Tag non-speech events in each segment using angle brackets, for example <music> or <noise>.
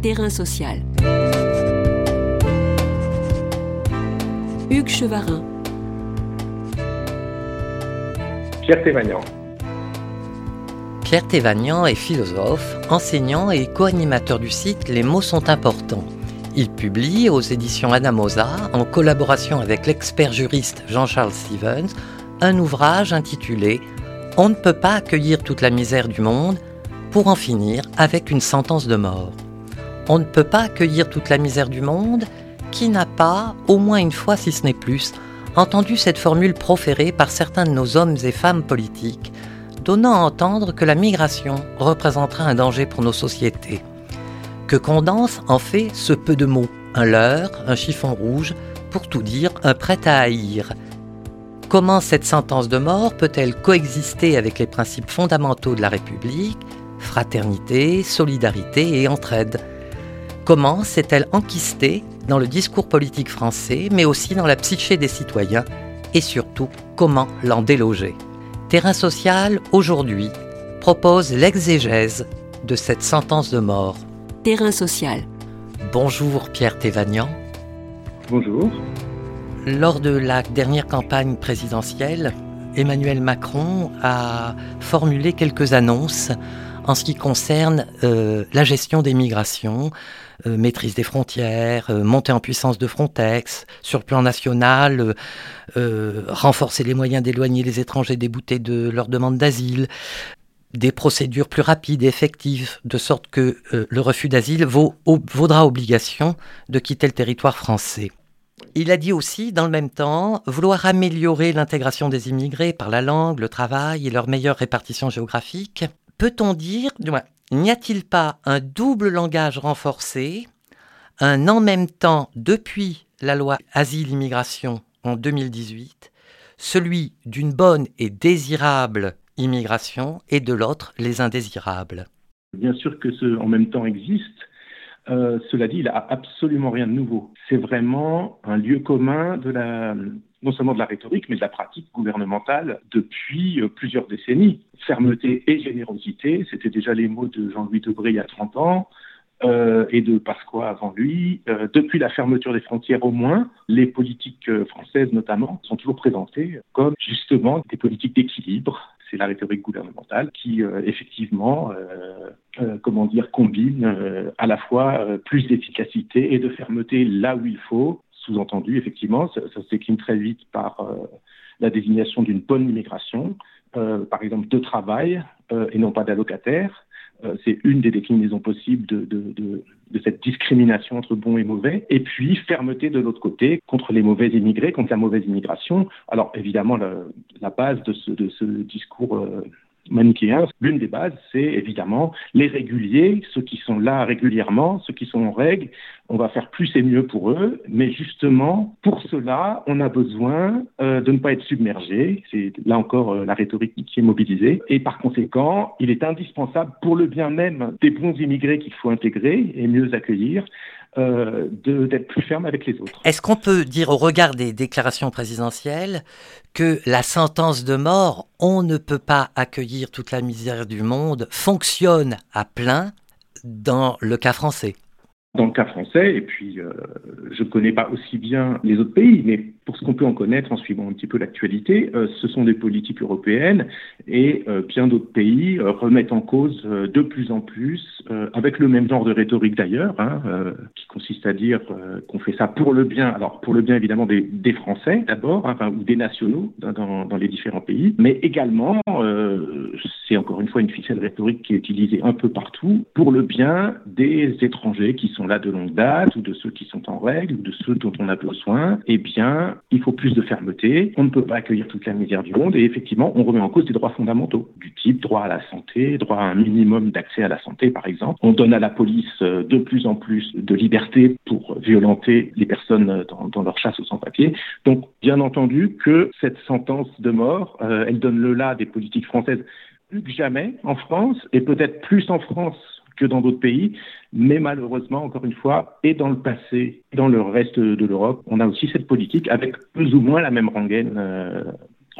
Terrain social. Hugues Chevarin. Pierre Thévagnan. Pierre Thévagnan est philosophe, enseignant et co-animateur du site Les mots sont importants. Il publie aux éditions Anamosa, en collaboration avec l'expert juriste Jean-Charles Stevens, un ouvrage intitulé On ne peut pas accueillir toute la misère du monde pour en finir avec une sentence de mort. On ne peut pas accueillir toute la misère du monde qui n'a pas, au moins une fois si ce n'est plus, entendu cette formule proférée par certains de nos hommes et femmes politiques, donnant à entendre que la migration représentera un danger pour nos sociétés. Que condense en fait ce peu de mots, un leurre, un chiffon rouge, pour tout dire, un prêt à haïr? Comment cette sentence de mort peut-elle coexister avec les principes fondamentaux de la République, fraternité, solidarité et entraide? Comment s'est-elle enquistée dans le discours politique français, mais aussi dans la psyché des citoyens, et surtout comment l'en déloger Terrain social, aujourd'hui, propose l'exégèse de cette sentence de mort. Terrain social. Bonjour Pierre Thévagnan. Bonjour. Lors de la dernière campagne présidentielle, Emmanuel Macron a formulé quelques annonces en ce qui concerne euh, la gestion des migrations, euh, maîtrise des frontières, euh, montée en puissance de Frontex, sur le plan national, renforcer les moyens d'éloigner les étrangers déboutés de leur demande d'asile, des procédures plus rapides et effectives, de sorte que le refus d'asile vaudra obligation de quitter le territoire français. Il a dit aussi, dans le même temps, vouloir améliorer l'intégration des immigrés par la langue, le travail et leur meilleure répartition géographique. Peut-on dire, n'y a-t-il pas un double langage renforcé, un en même temps depuis la loi Asile-Immigration en 2018, celui d'une bonne et désirable immigration et de l'autre les indésirables? Bien sûr que ce en même temps existe, euh, cela dit, il n'a absolument rien de nouveau. C'est vraiment un lieu commun de la, non seulement de la rhétorique, mais de la pratique gouvernementale depuis euh, plusieurs décennies. Fermeté et générosité, c'était déjà les mots de Jean-Louis Debré il y a 30 ans. Euh, et de Pasqua avant lui. depuis la fermeture des frontières au moins, les politiques françaises notamment sont toujours présentées comme justement des politiques d'équilibre, c'est la rhétorique gouvernementale qui euh, effectivement, euh, euh, comment dire, combine à la fois plus d'efficacité et de fermeté là où il faut. Sous-entendu, effectivement, ça, ça très vite par la désignation d'une bonne immigration, par exemple de travail et non pas d'allocataire. c'est une des déclinaisons possibles de, de, de, cette discrimination entre bons et mauvais, et puis fermeté de l'autre côté contre les mauvais immigrés, contre la mauvaise immigration. Alors évidemment, la, base de ce, ce discours euh, manichéen, l'une des bases, c'est évidemment les réguliers, ceux qui sont là régulièrement, ceux qui sont en règle. On va faire plus et mieux pour eux, mais justement, pour cela, on a besoin euh, de ne pas être submergé. C'est là encore euh, la rhétorique qui est mobilisée. Et par conséquent, il est indispensable pour le bien même des bons immigrés qu'il faut intégrer et mieux accueillir, euh, d'être plus ferme avec les autres. Est-ce qu'on peut dire au regard des déclarations présidentielles que la sentence de mort, on ne peut pas accueillir toute la misère du monde, fonctionne à plein dans le cas français? Dans le cas français, et puis euh, je ne connais pas aussi bien les autres pays, mais pour ce qu'on peut en connaître en suivant un petit peu l'actualité, euh, ce sont des politiques européennes et euh, bien d'autres pays remettent en cause de plus en plus, avec le même genre de rhétorique d'ailleurs, hein, qui consiste à dire qu'on fait ça pour le bien, alors pour le bien évidemment des, des Français d'abord, hein, enfin, ou des nationaux dans, dans, les différents pays, mais également, c'est encore une fois une ficelle rhétorique qui est utilisée un peu partout, pour le bien des étrangers qui sont là de longue date ou de ceux qui sont en règle ou de ceux dont on a besoin, eh bien, il faut plus de fermeté. On ne peut pas accueillir toute la misère du monde et effectivement, on remet en cause des droits fondamentaux du type droit à la santé, droit à un minimum d'accès à la santé, par exemple. On donne à la police euh, de plus en plus de liberté pour violenter les personnes dans, leur chasse aux sans-papiers. Donc, bien entendu que cette sentence de mort, euh, elle donne le là des politiques françaises plus que jamais en France et peut-être plus en France que dans d'autres pays. Mais malheureusement, encore une fois, et dans le passé, et dans le reste de l'Europe, on a aussi cette politique avec plus ou moins la même rengaine. Euh,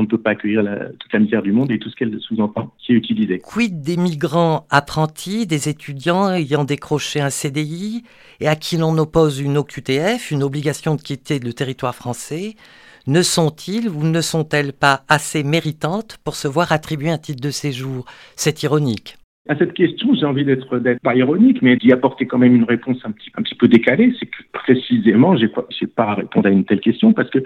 On ne peut pas accueillir toute la misère du monde et tout ce qu'elle sous-entend, qui est utilisé. Quid des migrants apprentis, des étudiants ayant décroché un CDI et à qui l'on oppose une OQTF, une obligation de quitter le territoire français? Ne sont-ils ou ne sont-elles pas assez méritantes pour se voir attribuer un titre de séjour? C'est ironique. À cette question, j'ai envie d'être pas ironique, mais d'y apporter quand même une réponse un petit, un petit peu décalée. C'est que précisément, j'ai pas, pas à répondre à une telle question parce que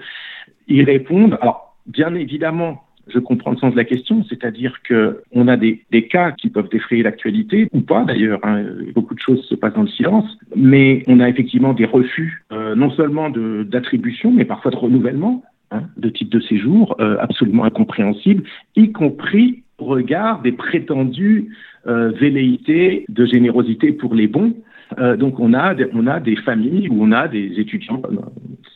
ils répondent. Alors, bien évidemment, je comprends le sens de la question, c'est-à-dire que on a des, des, cas qui peuvent défrayer l'actualité ou pas d'ailleurs. Hein, beaucoup de choses se passent dans le silence, mais on a effectivement des refus, euh, non seulement d'attribution, mais parfois de renouvellement hein, de type de séjour euh, absolument incompréhensible, y compris au regard des prétendues euh, velléités de générosité pour les bons. Euh, donc on a, on a des familles où on a des étudiants,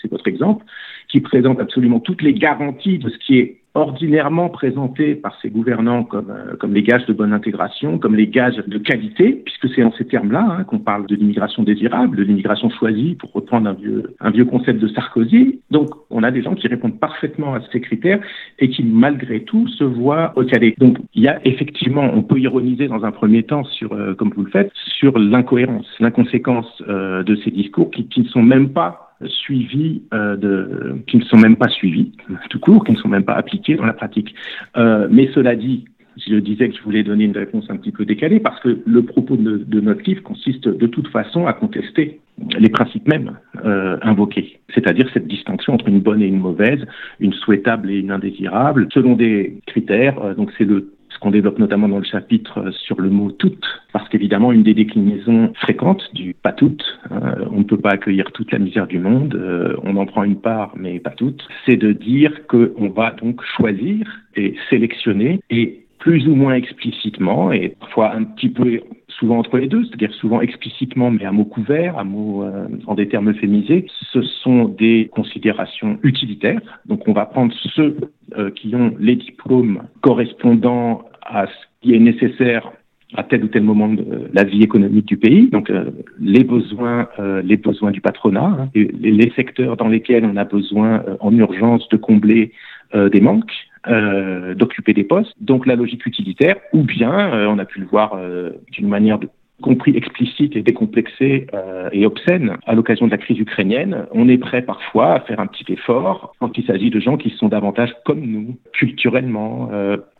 c'est votre exemple, qui présentent absolument toutes les garanties de ce qui est ordinairement présentés par ces gouvernants comme, euh, comme les gages de bonne intégration, comme les gages de qualité, puisque c'est en ces termes-là hein, qu'on parle de l'immigration désirable, de l'immigration choisie, pour reprendre un vieux, un vieux concept de Sarkozy. Donc, on a des gens qui répondent parfaitement à ces critères et qui, malgré tout, se voient recalés. Donc, il y a effectivement, on peut ironiser dans un premier temps sur, euh, comme vous le faites, sur l'incohérence, l'inconséquence euh, de ces discours qui, qui ne sont même pas suivis euh, de, qui ne sont même pas suivis, tout court, qui ne sont même pas appliqués dans la pratique. Euh, mais cela dit, je disais que je voulais donner une réponse un petit peu décalée parce que le propos de, de notre livre consiste de toute façon à contester les principes mêmes euh, invoqués, c'est-à-dire cette distinction entre une bonne et une mauvaise, une souhaitable et une indésirable, selon des critères. Euh, donc c'est le ce qu'on développe notamment dans le chapitre sur le mot toute, parce qu'évidemment, une des déclinaisons fréquentes du pas toute, euh, on ne peut pas accueillir toute la misère du monde, euh, on en prend une part, mais pas toute, c'est de dire qu'on va donc choisir et sélectionner et plus ou moins explicitement, et parfois un petit peu souvent entre les deux, c'est-à-dire souvent explicitement mais à mots couverts, à mots euh, en des termes euphémisés, ce sont des considérations utilitaires. Donc on va prendre ceux euh, qui ont les diplômes correspondant à ce qui est nécessaire à tel ou tel moment de la vie économique du pays, donc euh, les besoins, les besoins du patronat, hein, les, secteurs dans lesquels on a besoin en urgence de combler des manques, euh, d'occuper des postes, donc la logique utilitaire, ou bien, euh, on a pu le voir euh, d'une manière de, compris explicite et décomplexée et obscène à l'occasion de la crise ukrainienne, on est prêt parfois à faire un petit effort quand il s'agit de gens qui sont davantage comme nous, culturellement.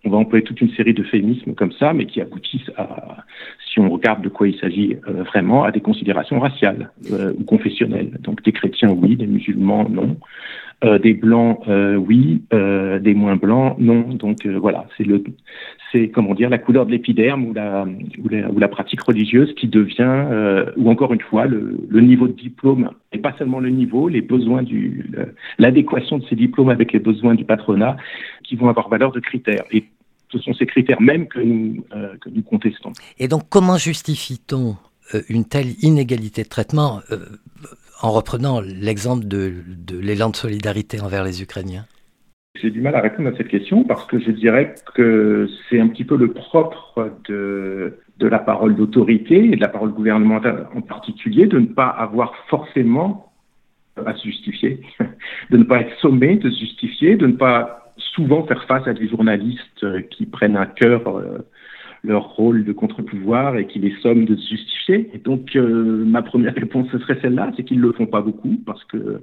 on va employer toute une série de féminismes comme ça, mais qui aboutissent à, si on regarde de quoi il s'agit vraiment, à des considérations raciales ou confessionnelles. Donc des chrétiens, oui, des musulmans, non. Euh, des blancs, euh, oui, euh, des moins blancs, non. Donc voilà, c'est le, c'est comment dire la couleur de l'épiderme ou la, ou la, pratique religieuse qui devient, ou encore une fois, le, niveau de diplôme et pas seulement le niveau, les besoins du, l'adéquation de ces diplômes avec les besoins du patronat qui vont avoir valeur de critères. Et ce sont ces critères même que nous contestons. Et donc, comment justifie-t-on une telle inégalité de traitement en reprenant l'exemple de, l'élan de solidarité envers les Ukrainiens. J'ai du mal à répondre à cette question parce que je dirais que c'est un petit peu le propre de, la parole d'autorité et de la parole gouvernementale en particulier de ne pas avoir forcément à se justifier, <laughs> de ne pas être sommé de se justifier, de ne pas souvent faire face à des journalistes qui prennent à cœur euh, leur rôle de contre-pouvoir et qui les somment de se justifier. Et donc, euh, ma première réponse ce serait celle-là, c'est qu'ils ne le font pas beaucoup parce que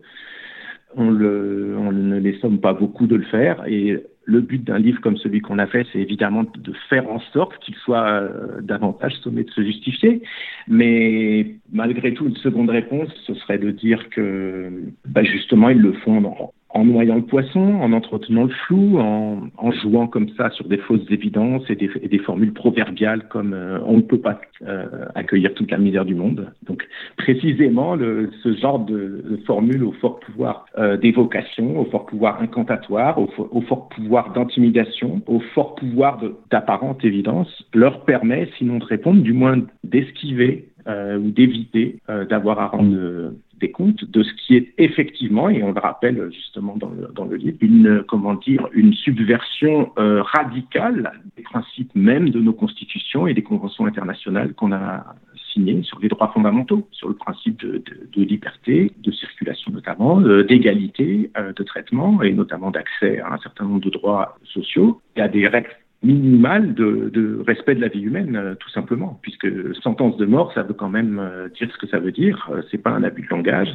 on, ne les somme pas beaucoup de le faire. Et le but d'un livre comme celui qu'on a fait, c'est évidemment de faire en sorte qu'il soit euh, davantage sommé de se justifier. Mais malgré tout, une seconde réponse, ce serait de dire que bah, justement, ils le font dans, en noyant le poisson, en entretenant le flou, en, en, jouant comme ça sur des fausses évidences et des, et des formules proverbiales comme euh, on ne peut pas euh, accueillir toute la misère du monde. Donc précisément le, ce genre de, de formule au fort pouvoir euh, d'évocation, au fort pouvoir incantatoire, au, au fort pouvoir d'intimidation, au fort pouvoir d'apparente évidence, leur permet, sinon de répondre, du moins d'esquiver euh, ou d'éviter euh, d'avoir à rendre comptes de ce qui est effectivement, et on le rappelle justement dans le, dans le livre, une, comment dire, une subversion euh, radicale des principes même de nos constitutions et des conventions internationales qu'on a signé sur les droits fondamentaux, sur le principe de, liberté, de circulation notamment, d'égalité de traitement et notamment d'accès à un certain nombre de droits sociaux. Il y a des règles minimales de, respect de la vie humaine, tout simplement, puisque sentence de mort, ça veut quand même dire ce que ça veut dire. C'est pas un abus de langage,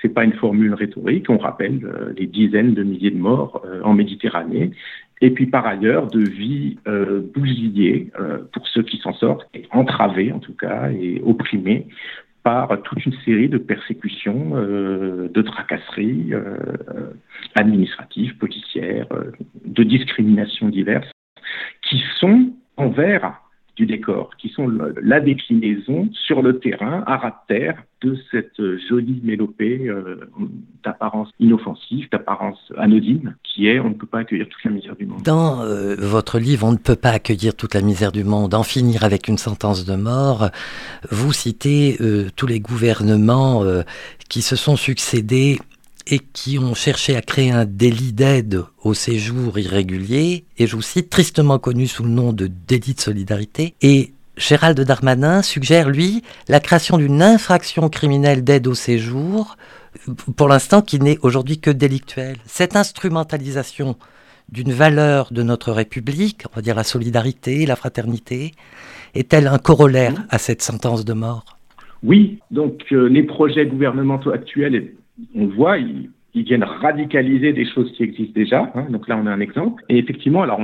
c'est pas une formule rhétorique. On rappelle les dizaines de milliers de morts en Méditerranée et puis par ailleurs de vie euh, bousillée euh, pour ceux qui s'en sortent, et entravée en tout cas, et opprimée par toute une série de persécutions, euh, de tracasseries euh, administratives, policières, euh, de discriminations diverses, qui sont envers du décor, qui sont la déclinaison sur le terrain, à ras de terre, de cette jolie mélopée euh, d'apparence inoffensive, d'apparence anodine, qui est on ne peut pas accueillir toute la misère du monde. Dans euh, votre livre On ne peut pas accueillir toute la misère du monde, en finir avec une sentence de mort, vous citez euh, tous les gouvernements qui se sont succédés et qui ont cherché à créer un délit d'aide au séjour irrégulier, et je vous cite, tristement connu sous le nom de délit de solidarité, et Gérald Darmanin suggère, lui, la création d'une infraction criminelle d'aide au séjour, pour l'instant qui n'est aujourd'hui que délictuelle. Cette instrumentalisation d'une valeur de notre République, on va dire la solidarité, la fraternité, est-elle un corollaire à cette sentence de mort? Oui, donc euh, les projets gouvernementaux actuels on voit, ils, viennent radicaliser des choses qui existent déjà. Hein. donc là, on a un exemple. Et effectivement, alors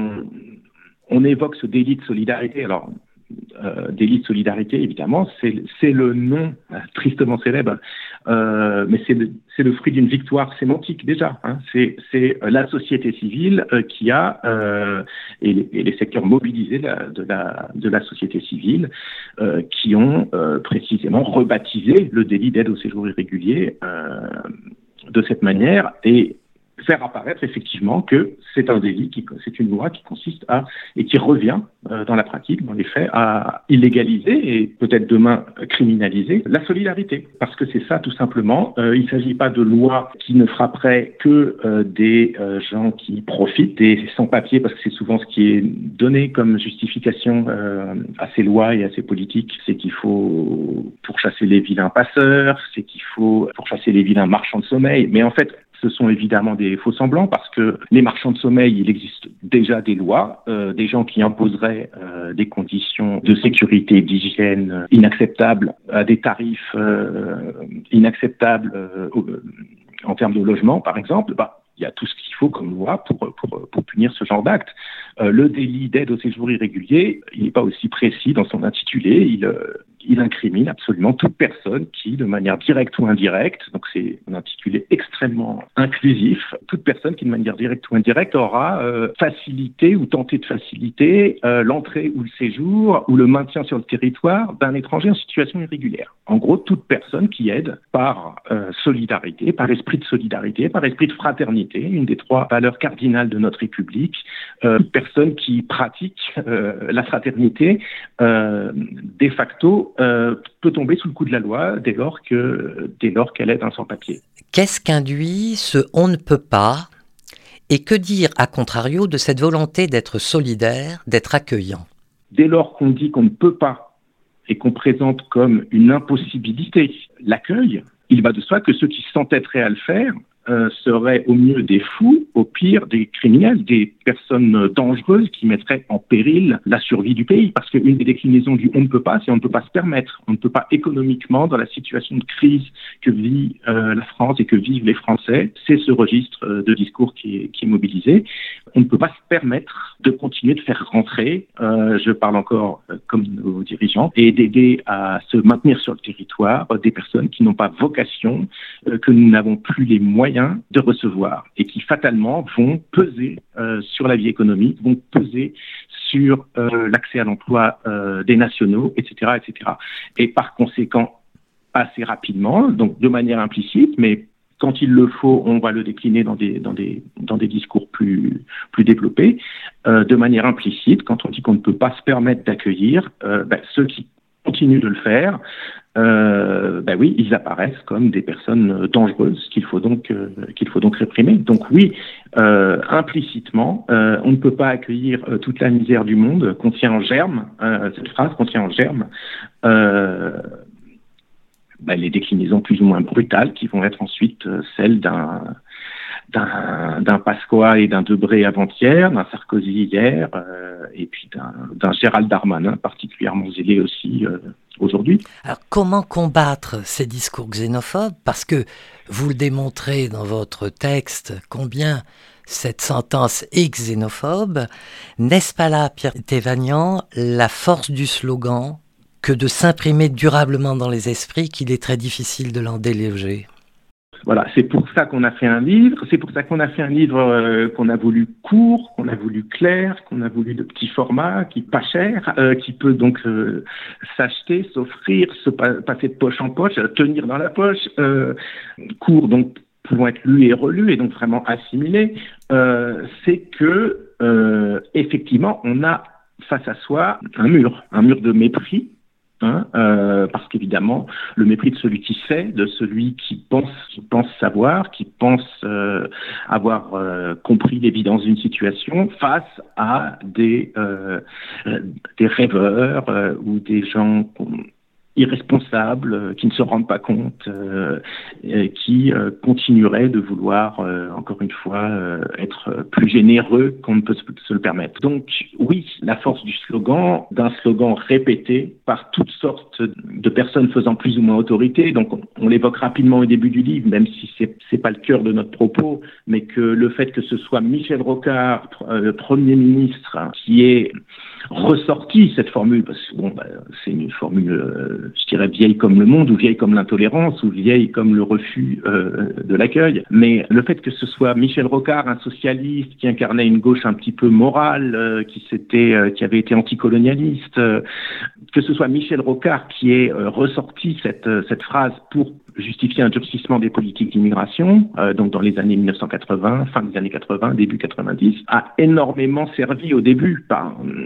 on, évoque ce délit de solidarité. Alors, euh, délit de solidarité, évidemment, c'est le nom euh, tristement célèbre, euh, mais c'est le, fruit d'une victoire sémantique déjà. Hein. C'est la société civile qui a, et les, secteurs mobilisés de la, de la société civile, qui ont précisément rebaptisé le délit d'aide au séjour irrégulier de cette manière. Et faire apparaître effectivement que c'est un délit, c'est une loi qui consiste à, et qui revient euh, dans la pratique, dans les faits, à illégaliser et peut-être demain criminaliser la solidarité. Parce que c'est ça tout simplement. Euh, il ne s'agit pas de loi qui ne frapperait que euh, des gens qui profitent des sans-papiers, parce que c'est souvent ce qui est donné comme justification à ces lois et à ces politiques, c'est qu'il faut pourchasser les vilains passeurs, c'est qu'il faut pourchasser les vilains marchands de sommeil. Mais en fait, ce sont évidemment des faux semblants parce que les marchands de sommeil, il existe déjà des lois, euh, des gens qui imposeraient euh, des conditions de sécurité d'hygiène inacceptables à des tarifs euh, inacceptables en termes de logement, par exemple. Bah, il y a tout ce qu'il faut comme loi pour, pour, pour punir ce genre d'acte. le délit d'aide au séjour irrégulier, il n'est pas aussi précis dans son intitulé. Il, il incrimine absolument toute personne qui, de manière directe ou indirecte, donc c'est un intitulé extrêmement inclusif, toute personne qui, de manière directe ou indirecte, aura euh, facilité ou tenté de faciliter euh, l'entrée ou le séjour ou le maintien sur le territoire d'un étranger en situation irrégulière. En gros, toute personne qui aide par euh, solidarité, par esprit de solidarité, par esprit de fraternité, une des trois valeurs cardinales de notre République, toute personne qui pratique la fraternité de facto euh, peut tomber sous le coup de la loi dès lors que dès lors qu'elle est un sans-papier. Qu'est-ce qu'induit ce on ne peut pas et que dire à contrario de cette volonté d'être solidaire, d'être accueillant? Dès lors qu'on dit qu'on ne peut pas et qu'on présente comme une impossibilité l'accueil, il va de soi que ceux qui s'entêteraient à le faire euh, seraient au mieux des fous, au pire des criminels, des personnes dangereuses qui mettraient en péril la survie du pays. Parce qu'une des déclinaisons du on ne peut pas, c'est on ne peut pas se permettre. On ne peut pas économiquement, dans la situation de crise que vit euh, la France et que vivent les Français, c'est ce registre euh, de discours qui est, qui est, mobilisé. On ne peut pas se permettre de continuer de faire rentrer, je parle encore comme nos dirigeants, et d'aider à se maintenir sur le territoire des personnes qui n'ont pas vocation, que nous n'avons plus les moyens de recevoir et qui fatalement vont peser euh, sur la vie économique, vont peser sur euh, l'accès à l'emploi euh, des nationaux, etc., etc. Et par conséquent, assez rapidement, donc de manière implicite, mais quand il le faut, on va le décliner dans des, dans des, dans des discours plus, plus développés, de manière implicite, quand on dit qu'on ne peut pas se permettre d'accueillir, ben, ceux qui continuent de le faire euh, ben oui, ils apparaissent comme des personnes dangereuses qu'il faut donc euh, qu'il faut donc réprimer. Donc oui, euh, implicitement, euh, on ne peut pas accueillir euh, toute la misère du monde contient en germe. cette phrase contient en germe ben, les déclinaisons plus ou moins brutales qui vont être ensuite celles d'un d'un Pasqua et d'un Debré avant-hier, d'un Sarkozy hier, euh, et puis d'un Gérald Darmanin particulièrement zélé aussi euh, aujourd'hui. Alors comment combattre ces discours xénophobes? Parce que vous le démontrez dans votre texte combien cette sentence est xénophobe. N'est-ce pas là, Pierre Thévagnan, la force du slogan que de s'imprimer durablement dans les esprits qu'il est très difficile de l'en déloger voilà, c'est pour ça qu'on a fait un livre. C'est pour ça qu'on a fait un livre euh, qu'on a voulu court, qu'on a voulu clair, qu'on a voulu de petit format, qui pas cher, euh, qui peut donc euh, s'acheter, s'offrir, se passer de poche en poche, tenir dans la poche, court donc pouvant être lu et relu et donc vraiment assimilé. c'est que effectivement, on a face à soi un mur, un mur de mépris Hein, euh, parce qu'évidemment, le mépris de celui qui sait, de celui qui pense, qui pense savoir, qui pense euh, avoir euh, compris l'évidence d'une situation, face à des des rêveurs ou des gens irresponsables, euh, qui ne se rendent pas compte, euh, qui euh, continueraient de vouloir, encore une fois, être plus généreux qu'on ne peut se le permettre. Donc oui, la force du slogan, d'un slogan répété par toutes sortes de personnes faisant plus ou moins autorité, donc on, l'évoque rapidement au début du livre, même si c'est n'est pas le cœur de notre propos, mais que le fait que ce soit Michel Rocard, Premier ministre, qui est ressorti cette formule, parce que bon, bah, c'est une formule, euh, je dirais, vieille comme le monde, ou vieille comme l'intolérance, ou vieille comme le refus euh, de l'accueil. Mais le fait que ce soit Michel Rocard, un socialiste qui incarnait une gauche un petit peu morale, euh, qui s'était, qui avait été anticolonialiste, que ce soit Michel Rocard qui ait ressorti cette, cette phrase pour justifier un durcissement des politiques d'immigration, euh, donc dans les années 1980, fin des années 80, début 90, a énormément servi au début.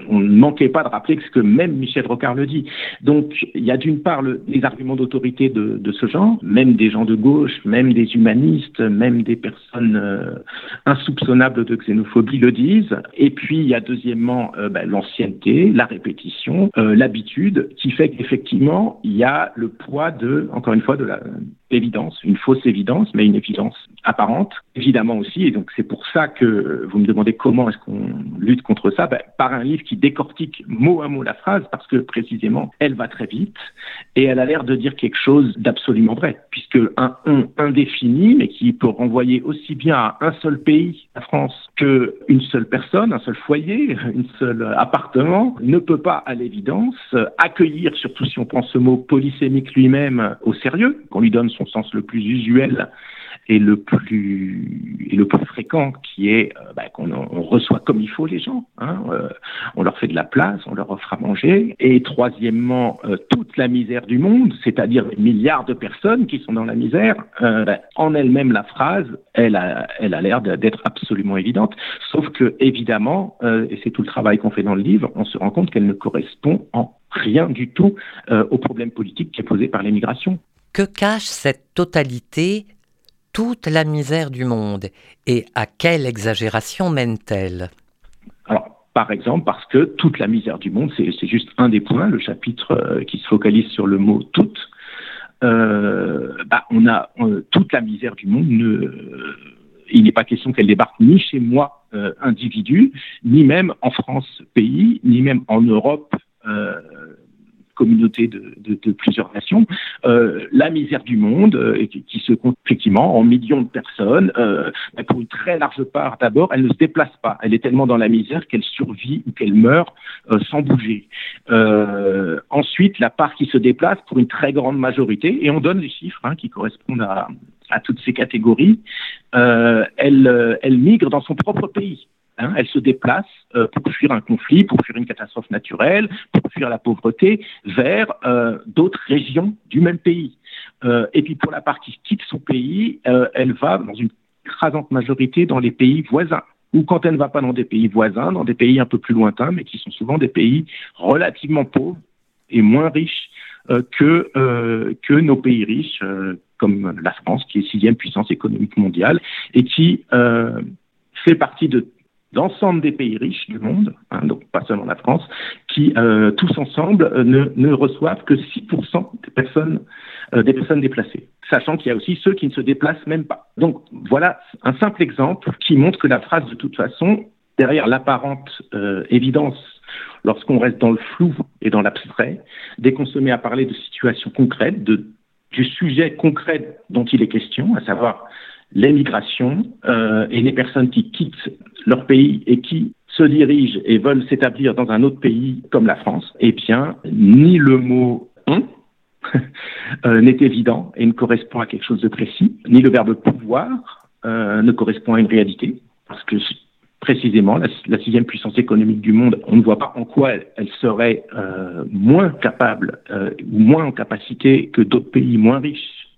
on ne manquait pas de rappeler ce que même Michel Rocard le dit. Donc il y a d'une part les arguments d'autorité de, de, ce genre, même des gens de gauche, même des humanistes, même des personnes euh, insoupçonnables de xénophobie le disent. Et puis il y a deuxièmement euh, ben, l'ancienneté, la répétition, l'habitude, qui fait qu'effectivement il y a le poids de, encore une fois, de la and évidence, une fausse évidence, mais une évidence apparente, évidemment aussi. Et donc c'est pour ça que vous me demandez comment est-ce qu'on lutte contre ça, ben, par un livre qui décortique mot à mot la phrase, parce que précisément, elle va très vite et elle a l'air de dire quelque chose d'absolument vrai, puisque un on indéfini, mais qui peut renvoyer aussi bien à un seul pays, la France, qu'une seule personne, un seul foyer, une seule appartement, ne peut pas, à l'évidence, accueillir, surtout si on prend ce mot polysémique lui-même au sérieux, qu'on lui donne son sens le plus usuel et le plus et le plus fréquent qui est euh, bah, qu'on on reçoit comme il faut les gens, hein, euh, on leur fait de la place, on leur offre à manger, et troisièmement euh, toute la misère du monde, c'est-à-dire des milliards de personnes qui sont dans la misère, en elle-même la phrase, elle a elle a l'air d'être absolument évidente, sauf que évidemment, et c'est tout le travail qu'on fait dans le livre, on se rend compte qu'elle ne correspond en rien du tout au problème politique qui est posé par l'immigration. Que cache cette totalité? Toute la misère du monde et à quelle exagération mène-t-elle? Par exemple, parce que toute la misère du monde, c'est juste un des points, le chapitre euh, qui se focalise sur le mot toute. Euh, bah, on a euh, toute la misère du monde. il n'est pas question qu'elle débarque ni chez moi, individu, ni même en France, pays, ni même en Europe, communauté de, de, de plusieurs nations, euh, la misère du monde, euh, qui, se compte effectivement en millions de personnes, euh, pour une très large part d'abord, elle ne se déplace pas. Elle est tellement dans la misère qu'elle survit ou qu'elle meurt euh, sans bouger. Euh, ensuite, la part qui se déplace pour une très grande majorité, et on donne les chiffres hein, qui correspondent à, à toutes ces catégories, euh, elle, elle migre dans son propre pays. Hein, elle se déplace euh, pour fuir un conflit, pour fuir une catastrophe naturelle, pour fuir la pauvreté, vers euh, d'autres régions du même pays. Euh, et puis pour la partie qui quitte son pays, elle va dans une écrasante majorité dans les pays voisins. Ou quand elle ne va pas dans des pays voisins, dans des pays un peu plus lointains, mais qui sont souvent des pays relativement pauvres et moins riches que, que nos pays riches, comme la France, qui est sixième puissance économique mondiale, et qui fait partie de l'ensemble des pays riches du monde, hein, donc pas seulement la France, qui tous ensemble ne, ne, reçoivent que 6% des personnes, des personnes déplacées sachant qu'il y a aussi ceux qui ne se déplacent même pas. Donc voilà un simple exemple qui montre que la phrase, de toute façon, derrière l'apparente euh, évidence, lorsqu'on reste dans le flou et dans l'abstrait, dès qu'on se met à parler de situations concrètes, de, du sujet concret dont il est question, à savoir l'émigration euh, et les personnes qui quittent leur pays et qui se dirigent et veulent s'établir dans un autre pays comme la France, eh bien, ni le mot on, <laughs> Euh, n'est évident et ne correspond à quelque chose de précis, ni le verbe pouvoir euh, ne correspond à une réalité, parce que précisément la, sixième puissance économique du monde, on ne voit pas en quoi elle, serait euh, moins capable ou moins en capacité que d'autres pays moins riches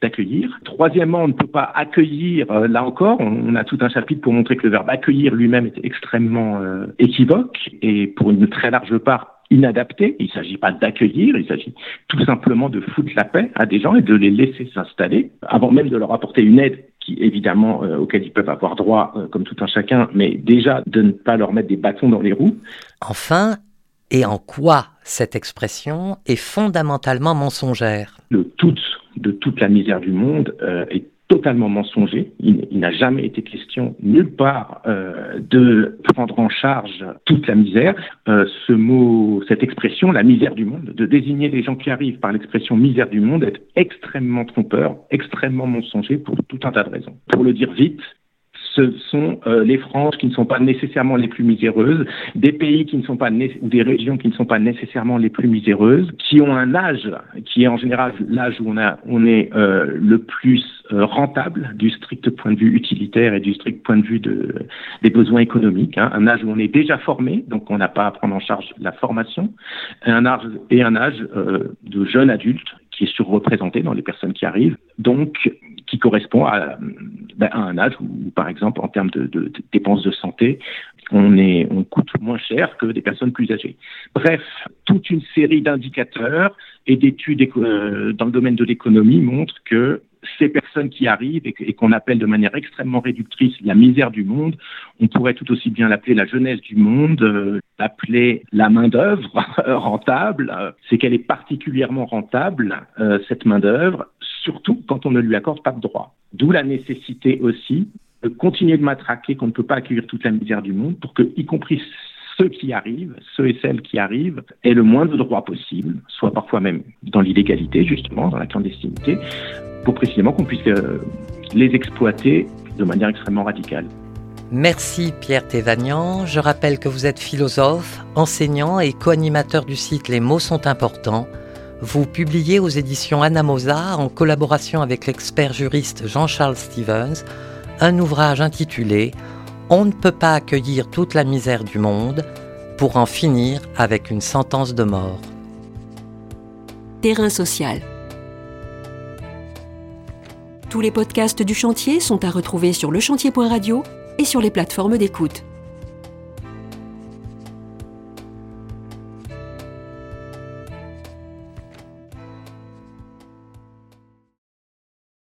d'accueillir. Troisièmement, on ne peut pas accueillir, là encore, on, a tout un chapitre pour montrer que le verbe accueillir lui-même est extrêmement équivoque et pour une très large part inadapté. Il ne s'agit pas d'accueillir, il s'agit tout simplement de foutre la paix à des gens et de les laisser s'installer, avant même de leur apporter une aide qui évidemment euh, auquel ils peuvent avoir droit euh, comme tout un chacun, mais déjà de ne pas leur mettre des bâtons dans les roues. Enfin, et en quoi cette expression est fondamentalement mensongère? Le tout de toute la misère du monde euh, est totalement mensonger. Il, n'a jamais été question nulle part euh, de prendre en charge toute la misère. Euh, ce mot, cette expression, la misère du monde, de désigner les gens qui arrivent par l'expression misère du monde est extrêmement trompeur, extrêmement mensonger pour tout un tas de raisons. Pour le dire vite, ce sont euh, les franges qui ne sont pas nécessairement les plus miséreuses, des pays qui ne sont pas ou des régions qui ne sont pas nécessairement les plus miséreuses, qui ont un âge qui est en général l'âge où on, a, on est euh, le plus euh, rentable du strict point de vue utilitaire et du strict point de vue de, des besoins économiques, hein, un âge où on est déjà formé, donc on n'a pas à prendre en charge la formation, un âge et un âge de jeunes adultes qui est surreprésenté dans les personnes qui arrivent, donc qui correspond à, ben, un âge où, par exemple, en termes de, dépenses de santé, on, est, on coûte moins cher que des personnes plus âgées. Bref, toute une série d'indicateurs et d'études euh, dans le domaine de l'économie montrent que ces personnes qui arrivent et qu'on appelle de manière extrêmement réductrice la misère du monde, on pourrait tout aussi bien l'appeler la jeunesse du monde, l'appeler la main-d'œuvre <laughs> rentable. C'est qu'elle est particulièrement rentable, euh, cette main-d'œuvre, surtout quand on ne lui accorde pas de droit. D'où la nécessité aussi de continuer de matraquer qu'on ne peut pas accueillir toute la misère du monde pour que, y compris ceux qui arrivent, ceux et celles qui arrivent, aient le moins de droits possible, soit parfois même dans l'illégalité, justement, dans la clandestinité, pour précisément qu'on puisse euh, les exploiter de manière extrêmement radicale. Merci Pierre Thévagnan. Je rappelle que vous êtes philosophe, enseignant et co-animateur du site Les mots sont importants. Vous publiez aux éditions Anna Mozart, en collaboration avec l'expert juriste Jean-Charles Stevens, un ouvrage intitulé On ne peut pas accueillir toute la misère du monde pour en finir avec une sentence de mort. Terrain social. Tous les podcasts du chantier sont à retrouver sur lechantier.radio et sur les plateformes d'écoute.